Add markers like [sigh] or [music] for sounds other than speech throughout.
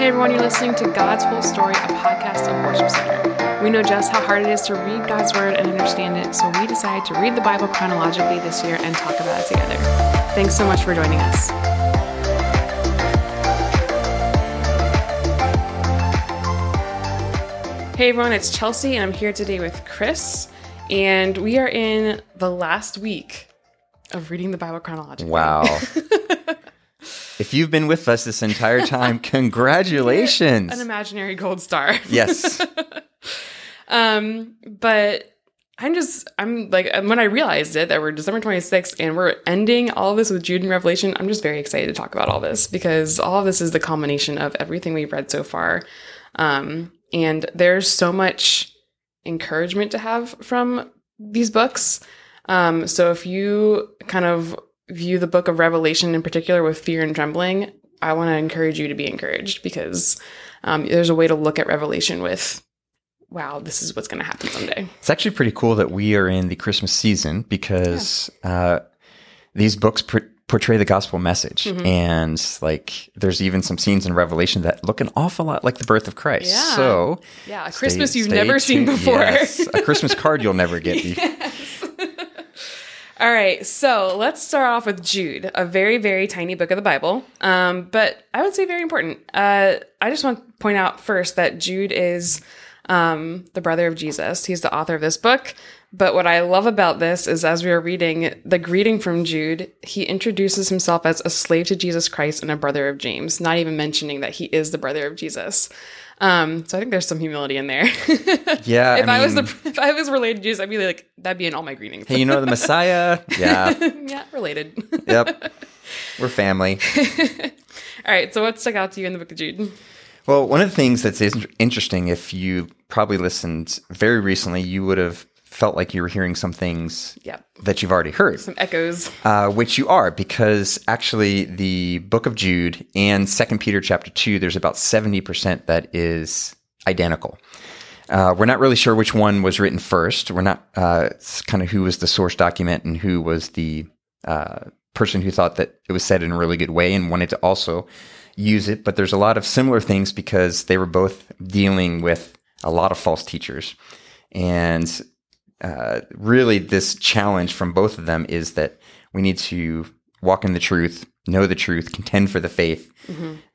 Hey everyone, you're listening to God's Whole Story, a podcast of Worship Center. We know just how hard it is to read God's Word and understand it, so we decided to read the Bible chronologically this year and talk about it together. Thanks so much for joining us. Hey everyone, it's Chelsea, and I'm here today with Chris, and we are in the last week of reading the Bible chronologically. Wow. [laughs] if you've been with us this entire time, [laughs] congratulations. An imaginary gold star. yes. [laughs] Um, but I'm just, I'm like, when I realized it that we're December 26th and we're ending all of this with Jude and Revelation, I'm just very excited to talk about all this because all of this is the culmination of everything we've read so far. Um, and there's so much encouragement to have from these books. Um, so if you kind of view the book of Revelation in particular with fear and trembling, I want to encourage you to be encouraged because um, there's a way to look at Revelation with, wow, this is what's going to happen someday. It's actually pretty cool that we are in the Christmas season because uh, these books pr- portray the gospel message. Mm-hmm. And like, there's even some scenes in Revelation that look an awful lot like the birth of Christ. Yeah. So, Yeah, a stay- Christmas you've stay never seen before. Yes. a Christmas card you'll never get. [laughs] All right, so let's start off with Jude, a very, very tiny book of the Bible, um, but I would say very important. Uh, I just want to point out first that Jude is um, the brother of Jesus. He's the author of this book. But what I love about this is as we are reading the greeting from Jude, he introduces himself as a slave to Jesus Christ and a brother of James, not even mentioning that he is the brother of Jesus. Um, so I think there's some humility in there. [laughs] Yeah. if I, was the [laughs] if I was related to Jesus, I'd be like that'd be in all my greetings. hey, you know the [laughs] Messiah? Yeah. yeah, related. yep. We're family. all right, so what stuck out to you in the book of Jude? Well, one of the things that's interesting, if you probably listened very recently, you would have felt like you were hearing some things Yep, that you've already heard, some echoes. [laughs] uh, which you are, because actually the book of Jude and Second Peter chapter two, there's about seventy percent that is identical. Uh, we're not really sure which one was written first. We're not uh, it's kind of who was the source document and who was the uh, person who thought that it was said in a really good way and wanted to also use it. But there's a lot of similar things because they were both dealing with a lot of false teachers. And uh, really, this challenge from both of them is that we need to walk in the truth, know the truth, contend for the faith.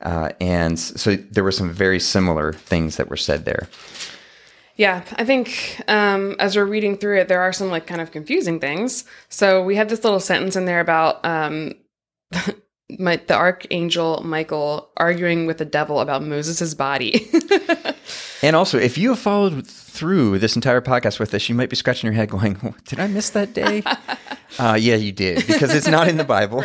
Uh, and so there were some very similar things that were said there. Yeah, I think um, as we're reading through it, there are some like kind of confusing things. So we have this little sentence in there about um, [laughs] my, the archangel Michael arguing with the devil about Moses' body. [laughs] And also, if you have followed through this entire podcast with us, you might be scratching your head going, "Oh, Did I miss that day? [laughs] uh, yeah, you did, because it's not in the Bible.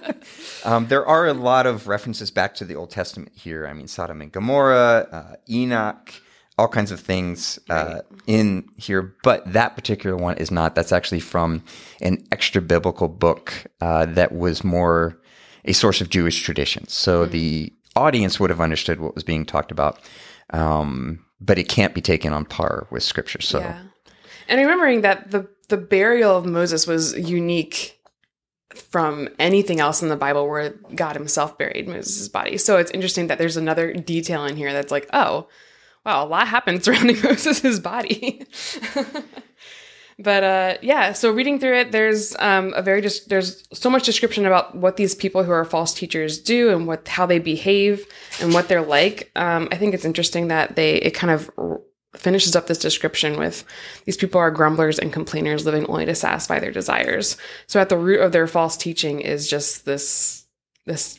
[laughs] um, there are a lot of references back to the Old Testament here. I mean, Sodom and Gomorrah, uh, Enoch, all kinds of things uh, in here, but that particular one is not. That's actually from an extra biblical book uh, that was more a source of Jewish traditions. So the audience would have understood what was being talked about, um, but it can't be taken on par with Scripture. So Yeah. And remembering that the the burial of Moses was unique from anything else in the Bible where God himself buried Moses' body. So it's interesting that there's another detail in here that's like, oh, wow, a lot happened [laughs] surrounding [laughs] Moses' body. [laughs] but uh, yeah, so reading through it, there's um, a very just there's so much description about what these people who are false teachers do and what how they behave and what they're like. Um, I think it's interesting that they it kind of r- finishes up this description with these people are grumblers and complainers living only to satisfy their desires. So at the root of their false teaching is just this this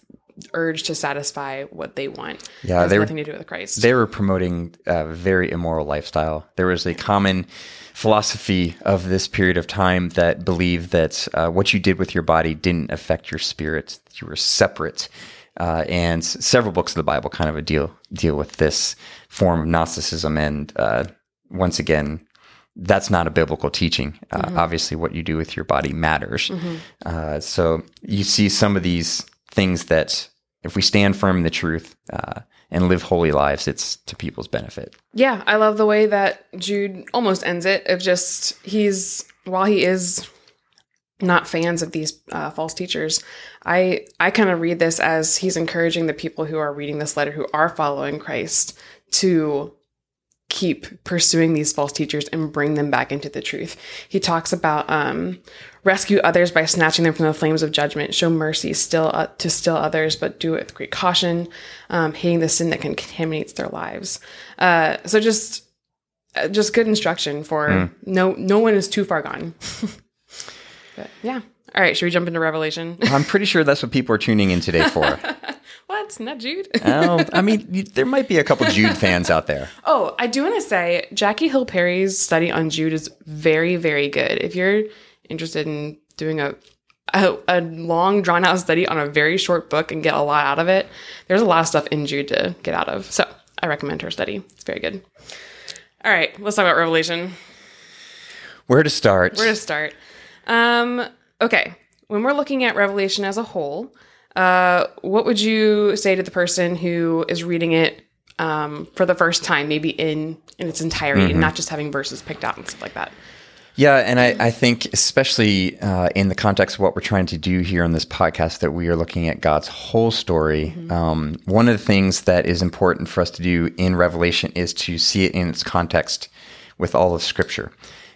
urge to satisfy what they want. Yeah, It has they were- nothing to do with Christ. they were promoting a very immoral lifestyle. There was a common philosophy of this period of time that believed that uh, what you did with your body didn't affect your spirit; you were separate. Uh, and several books of the Bible kind of deal deal with this form of Gnosticism. And uh, once again, that's not a biblical teaching. Uh, Obviously, what you do with your body matters. Uh, so you see some of these things that, if we stand firm in the truth uh, and live holy lives, it's to people's benefit. Yeah, I love the way that Jude almost ends it of just he's while he is not fans of these uh, false teachers, I I kind of read this as he's encouraging the people who are reading this letter who are following Christ to keep pursuing these false teachers and bring them back into the truth. He talks about um, rescue others by snatching them from the flames of judgment, show mercy still uh, to still others, but do it with great caution, um, hating the sin that contaminates their lives. Uh, so just uh, just good instruction for mm. no no one is too far gone. [laughs] but yeah. All right, should we jump into Revelation? [laughs] I'm pretty sure that's what people are tuning in today for. [laughs] what? Not Jude? oh, I mean, you, there might be a couple Jude fans out there. Oh, I do want to say Jackie Hill Perry's study on Jude is very, very good. If you're interested in doing a a, a long, drawn out study on a very short book and get a lot out of it, there's a lot of stuff in Jude to get out of. So I recommend her study. It's very good. All right, let's talk about Revelation. Where to start? Where to start? Um, okay, when we're looking at Revelation as a whole, uh, what would you say to the person who is reading it um, for the first time, maybe in in its entirety, mm-hmm. and not just having verses picked out and stuff like that? Yeah, and I, I think especially uh, in the context of what we're trying to do here on this podcast, that we are looking at God's whole story. Mm-hmm. Um, one of the things that is important for us to do in Revelation is to see it in its context with all of Scripture.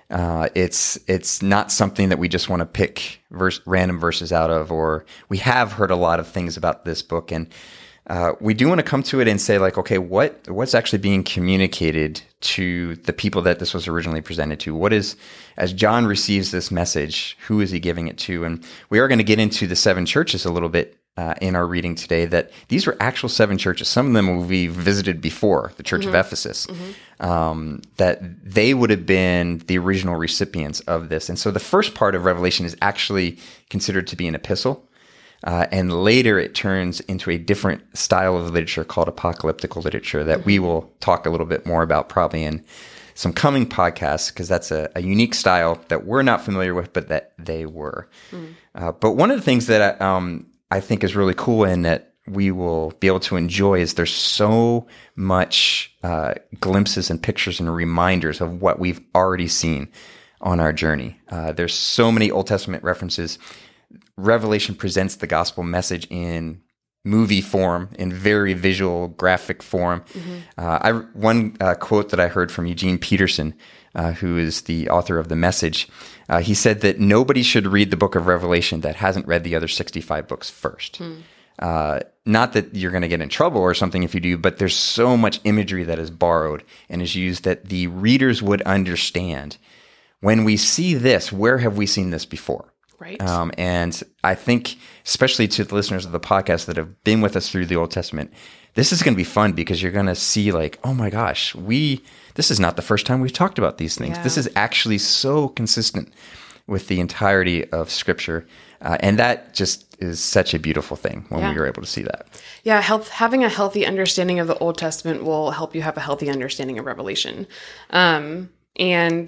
Uh, it's it's not something that we just want to pick verse, random verses out of, or we have heard a lot of things about this book, and uh, we do want to come to it and say like, okay, what what's actually being communicated to the people that this was originally presented to? What is as John receives this message, who is he giving it to? And we are going to get into the seven churches a little bit uh, in our reading today that these were actual seven churches. Some of them we visited before, the Church mm-hmm. of Ephesus, mm-hmm. um, that they would have been the original recipients of this. And so the first part of Revelation is actually considered to be an epistle. Uh, and later it turns into a different style of literature called apocalyptical literature that mm-hmm. we will talk a little bit more about probably in some coming podcasts because that's a, a, unique style that we're not familiar with, but that they were. Mm. Uh, but one of the things that um, I think is really cool and that we will be able to enjoy is there's so much uh, glimpses and pictures and reminders of what we've already seen on our journey. Uh, there's so many Old Testament references. Revelation presents the gospel message in movie form, in very visual, graphic form. Mm-hmm. Uh, I one uh, quote that I heard from Eugene Peterson, uh, who is the author of the Message. Uh, he said that nobody should read the book of Revelation that hasn't read the other 65 books first. Hmm. Uh, not that you're going to get in trouble or something if you do, but there's so much imagery that is borrowed and is used that the readers would understand. When we see this, where have we seen this before? Right. Um, and I think, especially to the listeners of the podcast that have been with us through the Old Testament, this is going to be fun because you're going to see, like, oh my gosh, we this is not the first time we've talked about these things. Yeah. This is actually so consistent with the entirety of Scripture. Uh, and that just is such a beautiful thing when yeah. we were able to see that. Yeah, health, having a healthy understanding of the Old Testament will help you have a healthy understanding of Revelation. Um, and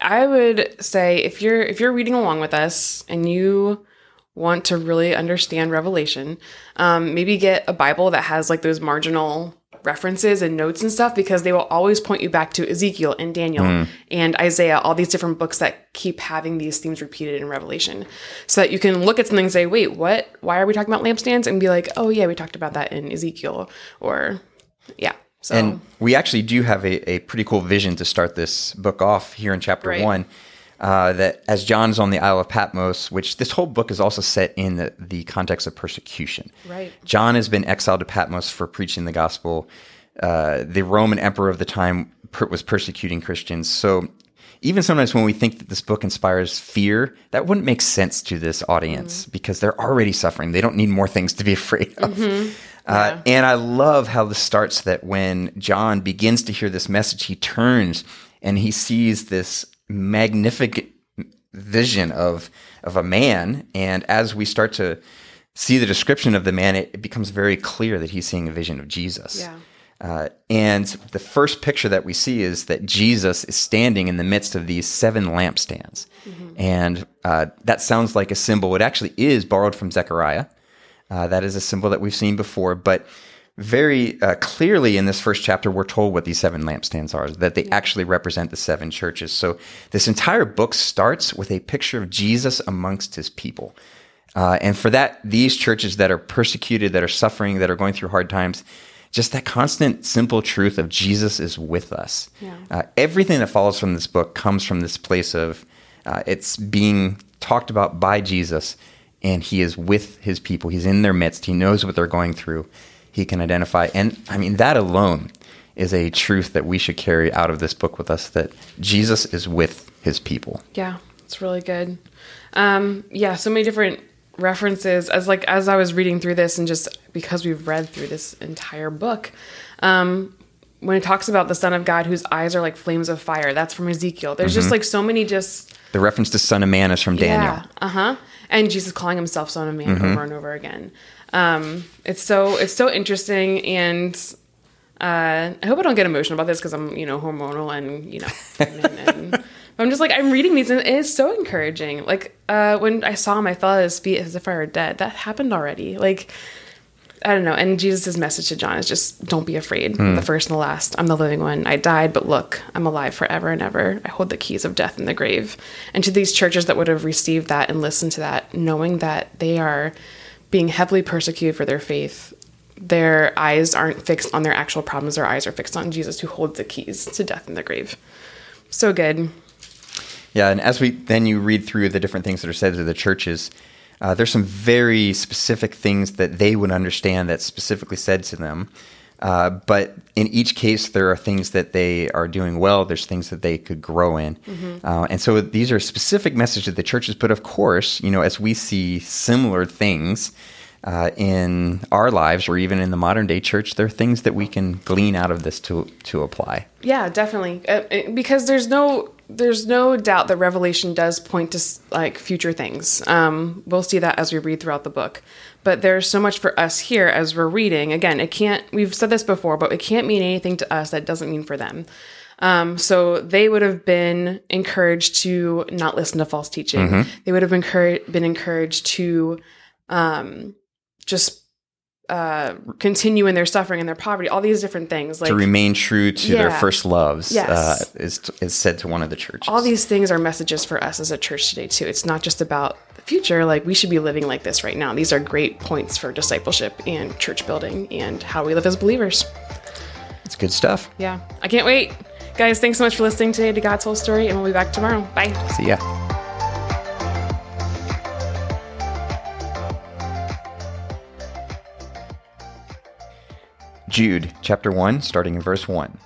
I would say if you're if you're reading along with us and you want to really understand Revelation, um, maybe get a Bible that has like those marginal references and notes and stuff because they will always point you back to Ezekiel and Daniel mm. and Isaiah, all these different books that keep having these themes repeated in Revelation. So that you can look at something and say, wait, what? Why are we talking about lampstands? And be like, oh, yeah, we talked about that in Ezekiel. Or, yeah. So. And we actually do have a, a pretty cool vision to start this book off here in chapter right. one uh, that as John's on the Isle of Patmos, which this whole book is also set in the, the context of persecution. Right. John has been exiled to Patmos for preaching the gospel. Uh, the Roman emperor of the time per- was persecuting Christians. So even sometimes when we think that this book inspires fear, that wouldn't make sense to this audience mm-hmm. because they're already suffering. They don't need more things to be afraid of. Mm-hmm. Uh, yeah. and I love how this starts that when John begins to hear this message, he turns and he sees this magnificent vision of of a man and as we start to see the description of the man it, it becomes very clear that he's seeing a vision of jesus yeah. Uh, and the first picture that we see is that Jesus is standing in the midst of these seven lampstands. Mm-hmm. And uh, that sounds like a symbol. It actually is borrowed from Zechariah. Uh, that is a symbol that we've seen before. But very uh, clearly in this first chapter, we're told what these seven lampstands are, that they actually represent the seven churches. So this entire book starts with a picture of Jesus amongst his people. Uh, and for that, these churches that are persecuted, that are suffering, that are going through hard times, just that constant, simple truth of Jesus is with us. Yeah. Uh, everything that follows from this book comes from this place of uh, it's being talked about by Jesus, and he is with his people. He's in their midst. He knows what they're going through. He can identify. And I mean, that alone is a truth that we should carry out of this book with us that Jesus is with his people. Yeah, it's really good. Um, yeah, so many different references as like as I was reading through this and just because we've read through this entire book. Um, when it talks about the Son of God whose eyes are like flames of fire, that's from Ezekiel. There's just like so many just The reference to Son of Man is from Daniel. yeah, uh huh. And Jesus calling himself Son of Man over and over again. Um, it's so it's so interesting, and uh, I hope I don't get emotional about this because I'm you know hormonal and you know, [laughs] and I'm just like I'm reading these and it's so encouraging. Like uh, when I saw him, I fell at his feet as if I were dead. That happened already. Like. I don't know. And Jesus' message to John is just don't be afraid. I'm the first and the last. I'm the living one. I died, but look, I'm alive forever and ever. I hold the keys of death and the grave. And to these churches that would have received that and listened to that, knowing that they are being heavily persecuted for their faith, their eyes aren't fixed on their actual problems. Their eyes are fixed on Jesus, who holds the keys to death and the grave. So good. Yeah, and as we then you read through the different things that are said to the churches, uh, there's some very specific things that they would understand that's specifically said to them. Uh, but in each case, there are things that they are doing well. There's things that they could grow in, uh, and so these are specific messages to the churches. But of course, you know, as we see similar things uh, in our lives, or even in the modern day church, there are things that we can glean out of this to to apply. Yeah, definitely. Uh, because there's no there's no doubt that Revelation does point to like future things. Um, we'll see that as we read throughout the book. But there's so much for us here as we're reading. Again, it can't. We've said this before, but it can't mean anything to us that doesn't mean for them. Um, so they would have been encouraged to not listen to false teaching. They would have been, been encouraged to um, just uh, continue in their suffering and their poverty. All these different things, like to remain true to their first loves, Yes. uh, is is said to one of the churches. all these things are messages for us as a church today too it's not just about the future like we should be living like this right now these are great points for discipleship and church building and how we live as believers it's good stuff. yeah i can't wait guys thanks so much for listening today to god's whole story and we'll be back tomorrow bye See ya. Jude, chapter 1, starting in verse 1.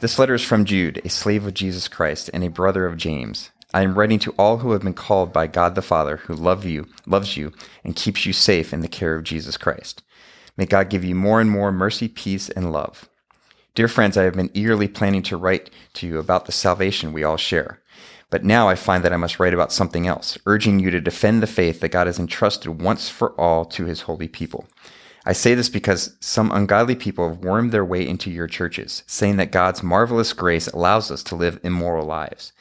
This letter is from Jude, a slave of Jesus Christ and a brother of James. I am writing to all who have been called by God the Father, who love you, loves you, and keeps you safe in the care of Jesus Christ. May God give you more and more mercy, peace, and love. Dear friends, I have been eagerly planning to write to you about the salvation we all share. But now I find that I must write about something else, urging you to defend the faith that God has entrusted once for all to his holy people. I say this because some ungodly people have wormed their way into your churches, saying that God's marvelous grace allows us to live immoral lives.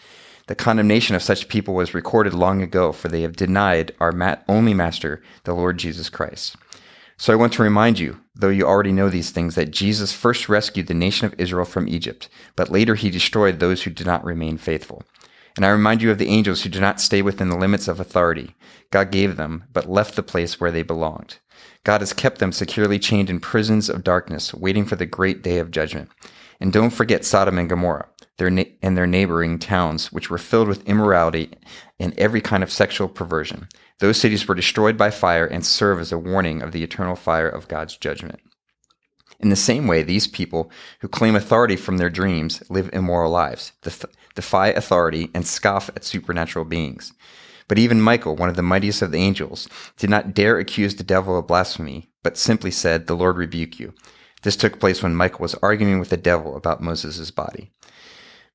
The condemnation of such people was recorded long ago, for they have denied our only Master, the Lord Jesus Christ. So I want to remind you, though you already know these things, that Jesus first rescued the nation of Israel from Egypt, but later he destroyed those who did not remain faithful. And I remind you of the angels who did not stay within the limits of authority God gave them, but left the place where they belonged. God has kept them securely chained in prisons of darkness, waiting for the great day of judgment. And don't forget Sodom and Gomorrah their na- and their neighboring towns, which were filled with immorality and every kind of sexual perversion. Those cities were destroyed by fire and serve as a warning of the eternal fire of God's judgment. In the same way, these people who claim authority from their dreams live immoral lives, def- defy authority, and scoff at supernatural beings. But even Michael, one of the mightiest of the angels, did not dare accuse the devil of blasphemy, but simply said, The Lord rebuke you. This took place when Michael was arguing with the devil about Moses' body.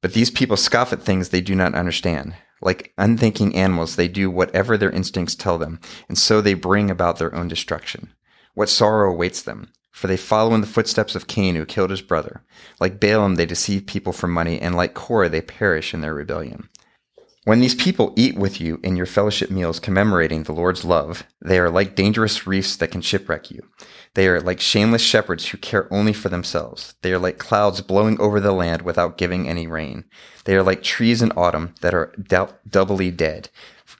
But these people scoff at things they do not understand. Like unthinking animals, they do whatever their instincts tell them, and so they bring about their own destruction. What sorrow awaits them! For they follow in the footsteps of Cain, who killed his brother. Like Balaam, they deceive people for money, and like Korah, they perish in their rebellion. When these people eat with you in your fellowship meals commemorating the Lord's love, they are like dangerous reefs that can shipwreck you. They are like shameless shepherds who care only for themselves. They are like clouds blowing over the land without giving any rain. They are like trees in autumn that are doubly dead.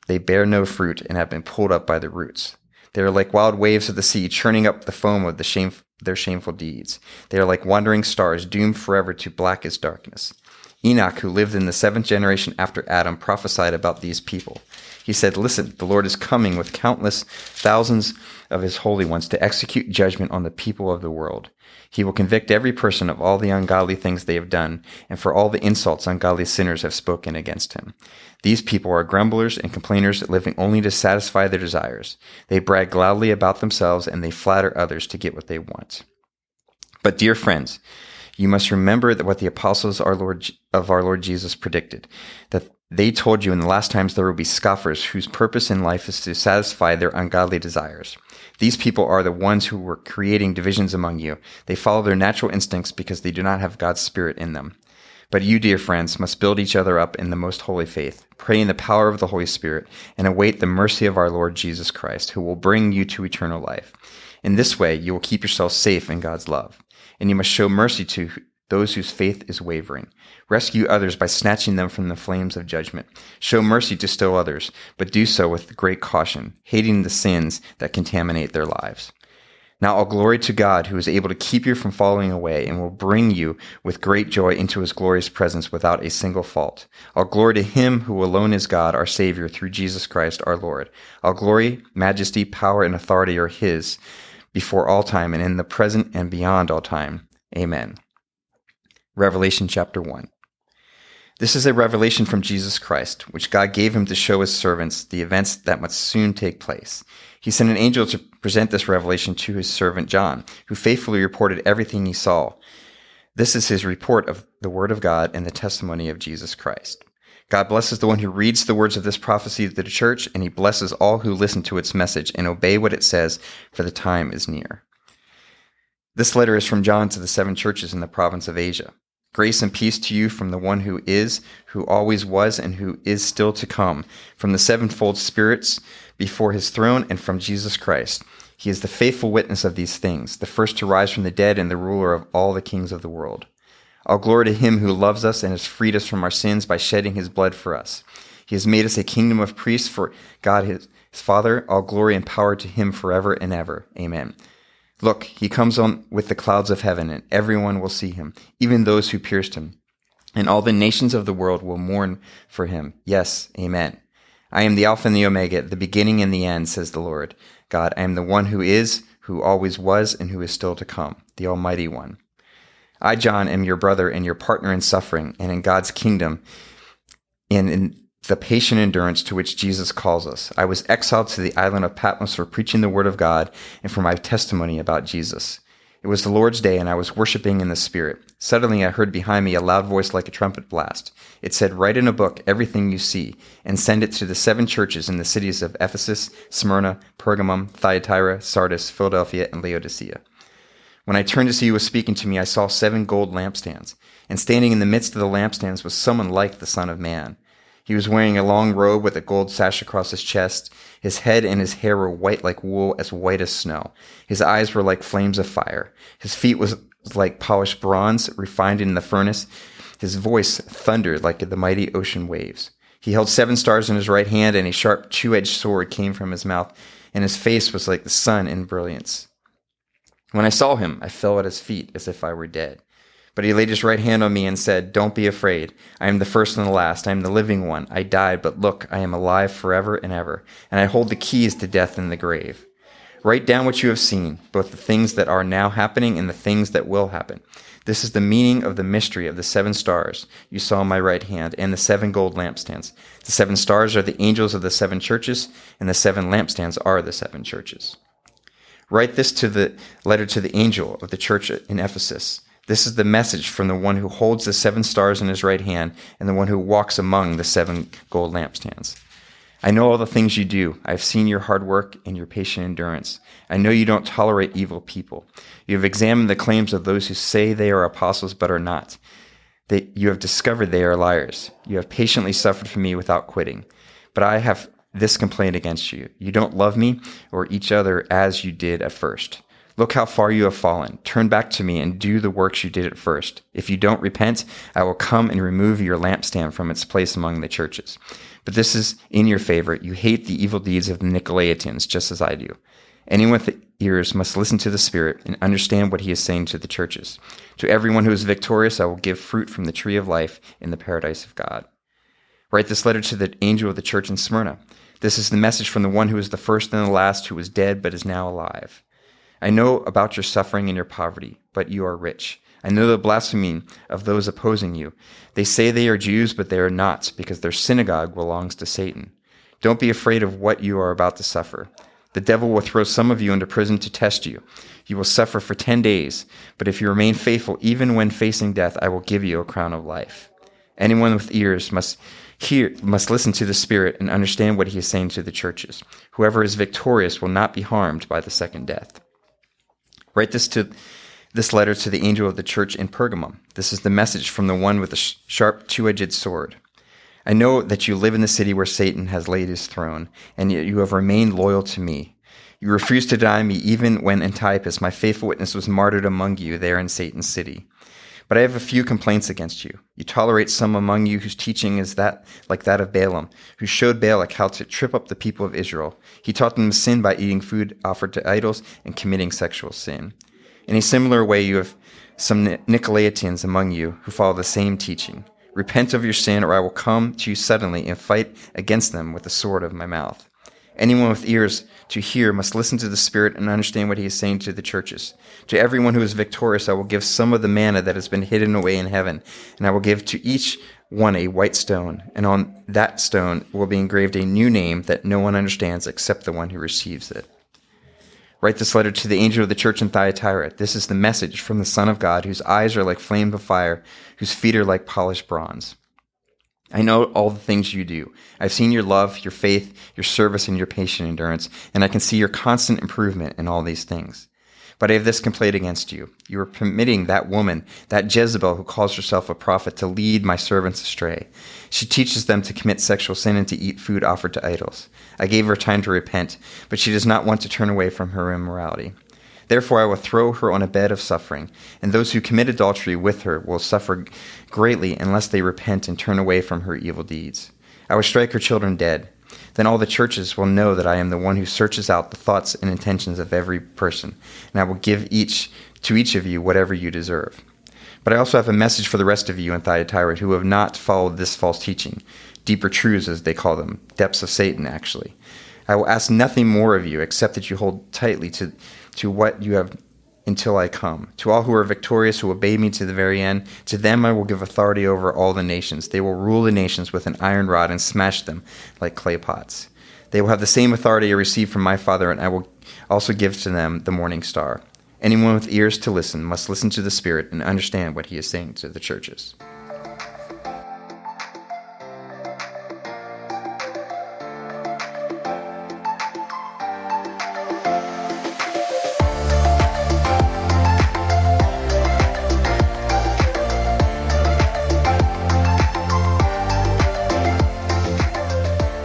They bear no fruit and have been pulled up by the roots. They are like wild waves of the sea churning up the foam of the shame, their shameful deeds. They are like wandering stars doomed forever to blackest darkness. Enoch, who lived in the seventh generation after Adam, prophesied about these people. He said, Listen, the Lord is coming with countless thousands of his holy ones to execute judgment on the people of the world. He will convict every person of all the ungodly things they have done, and for all the insults ungodly sinners have spoken against him. These people are grumblers and complainers, living only to satisfy their desires. They brag loudly about themselves, and they flatter others to get what they want. But, dear friends, you must remember that what the apostles our Lord, of our Lord Jesus predicted, that they told you in the last times there will be scoffers whose purpose in life is to satisfy their ungodly desires. These people are the ones who were creating divisions among you. They follow their natural instincts because they do not have God's Spirit in them. But you, dear friends, must build each other up in the most holy faith, pray in the power of the Holy Spirit, and await the mercy of our Lord Jesus Christ, who will bring you to eternal life. In this way, you will keep yourself safe in God's love and you must show mercy to those whose faith is wavering. Rescue others by snatching them from the flames of judgment. Show mercy to still others, but do so with great caution, hating the sins that contaminate their lives. Now all glory to God who is able to keep you from falling away and will bring you with great joy into his glorious presence without a single fault. All glory to him who alone is God, our Savior, through Jesus Christ our Lord. All glory, majesty, power, and authority are his before all time and in the present and beyond all time. Amen. Revelation chapter 1. This is a revelation from Jesus Christ, which God gave him to show his servants the events that must soon take place. He sent an angel to present this revelation to his servant John, who faithfully reported everything he saw. This is his report of the word of God and the testimony of Jesus Christ. God blesses the one who reads the words of this prophecy to the church, and he blesses all who listen to its message and obey what it says, for the time is near. This letter is from John to the seven churches in the province of Asia. Grace and peace to you from the one who is, who always was, and who is still to come, from the sevenfold spirits before his throne, and from Jesus Christ. He is the faithful witness of these things, the first to rise from the dead, and the ruler of all the kings of the world. All glory to him who loves us and has freed us from our sins by shedding his blood for us. He has made us a kingdom of priests for God his, his Father. All glory and power to him forever and ever. Amen. Look, he comes on with the clouds of heaven, and everyone will see him, even those who pierced him. And all the nations of the world will mourn for him. Yes, amen. I am the Alpha and the Omega, the beginning and the end, says the Lord God. I am the one who is, who always was, and who is still to come, the Almighty One. I, John, am your brother and your partner in suffering and in God's kingdom and in the patient endurance to which Jesus calls us. I was exiled to the island of Patmos for preaching the word of God and for my testimony about Jesus. It was the Lord's day and I was worshiping in the Spirit. Suddenly I heard behind me a loud voice like a trumpet blast. It said, Write in a book everything you see and send it to the seven churches in the cities of Ephesus, Smyrna, Pergamum, Thyatira, Sardis, Philadelphia, and Laodicea. When I turned to see who was speaking to me, I saw seven gold lampstands, and standing in the midst of the lampstands was someone like the Son of Man. He was wearing a long robe with a gold sash across his chest. His head and his hair were white like wool, as white as snow. His eyes were like flames of fire. His feet was like polished bronze refined in the furnace. His voice thundered like the mighty ocean waves. He held seven stars in his right hand, and a sharp two-edged sword came from his mouth, and his face was like the sun in brilliance. When I saw him, I fell at his feet as if I were dead. But he laid his right hand on me and said, Don't be afraid. I am the first and the last. I am the living one. I died, but look, I am alive forever and ever, and I hold the keys to death and the grave. Write down what you have seen, both the things that are now happening and the things that will happen. This is the meaning of the mystery of the seven stars you saw in my right hand and the seven gold lampstands. The seven stars are the angels of the seven churches, and the seven lampstands are the seven churches. Write this to the letter to the angel of the church in Ephesus. This is the message from the one who holds the seven stars in his right hand and the one who walks among the seven gold lampstands. I know all the things you do. I have seen your hard work and your patient endurance. I know you don't tolerate evil people. You have examined the claims of those who say they are apostles but are not. You have discovered they are liars. You have patiently suffered for me without quitting. But I have this complaint against you. You don't love me or each other as you did at first. Look how far you have fallen. Turn back to me and do the works you did at first. If you don't repent, I will come and remove your lampstand from its place among the churches. But this is in your favor. You hate the evil deeds of the Nicolaitans, just as I do. Anyone with ears must listen to the Spirit and understand what he is saying to the churches. To everyone who is victorious, I will give fruit from the tree of life in the paradise of God. Write this letter to the angel of the church in Smyrna. This is the message from the one who is the first and the last, who was dead but is now alive. I know about your suffering and your poverty, but you are rich. I know the blasphemy of those opposing you. They say they are Jews, but they are not, because their synagogue belongs to Satan. Don't be afraid of what you are about to suffer. The devil will throw some of you into prison to test you. You will suffer for 10 days, but if you remain faithful, even when facing death, I will give you a crown of life. Anyone with ears must hear, must listen to the Spirit and understand what he is saying to the churches. Whoever is victorious will not be harmed by the second death. Write this to this letter to the angel of the church in Pergamum. This is the message from the one with the sharp two-edged sword. I know that you live in the city where Satan has laid his throne, and yet you have remained loyal to me. You refused to deny me even when Antipas, my faithful witness, was martyred among you there in Satan's city. But I have a few complaints against you. You tolerate some among you whose teaching is that like that of Balaam, who showed Balak how to trip up the people of Israel. He taught them sin by eating food offered to idols and committing sexual sin. In a similar way, you have some Nicolaitans among you who follow the same teaching. Repent of your sin, or I will come to you suddenly and fight against them with the sword of my mouth. Anyone with ears to hear must listen to the Spirit and understand what he is saying to the churches. To everyone who is victorious, I will give some of the manna that has been hidden away in heaven, and I will give to each one a white stone, and on that stone will be engraved a new name that no one understands except the one who receives it. Write this letter to the angel of the church in Thyatira. This is the message from the Son of God, whose eyes are like flame of fire, whose feet are like polished bronze. I know all the things you do. I've seen your love, your faith, your service, and your patient endurance, and I can see your constant improvement in all these things. But I have this complaint against you. You are permitting that woman, that Jezebel who calls herself a prophet, to lead my servants astray. She teaches them to commit sexual sin and to eat food offered to idols. I gave her time to repent, but she does not want to turn away from her immorality. Therefore, I will throw her on a bed of suffering, and those who commit adultery with her will suffer greatly unless they repent and turn away from her evil deeds. I will strike her children dead then all the churches will know that I am the one who searches out the thoughts and intentions of every person, and I will give each to each of you whatever you deserve. But I also have a message for the rest of you in Thyatira who have not followed this false teaching, deeper truths as they call them, depths of Satan actually. I will ask nothing more of you except that you hold tightly to, to what you have until I come. To all who are victorious, who obey me to the very end, to them I will give authority over all the nations. They will rule the nations with an iron rod and smash them like clay pots. They will have the same authority I received from my Father, and I will also give to them the morning star. Anyone with ears to listen must listen to the Spirit and understand what he is saying to the churches.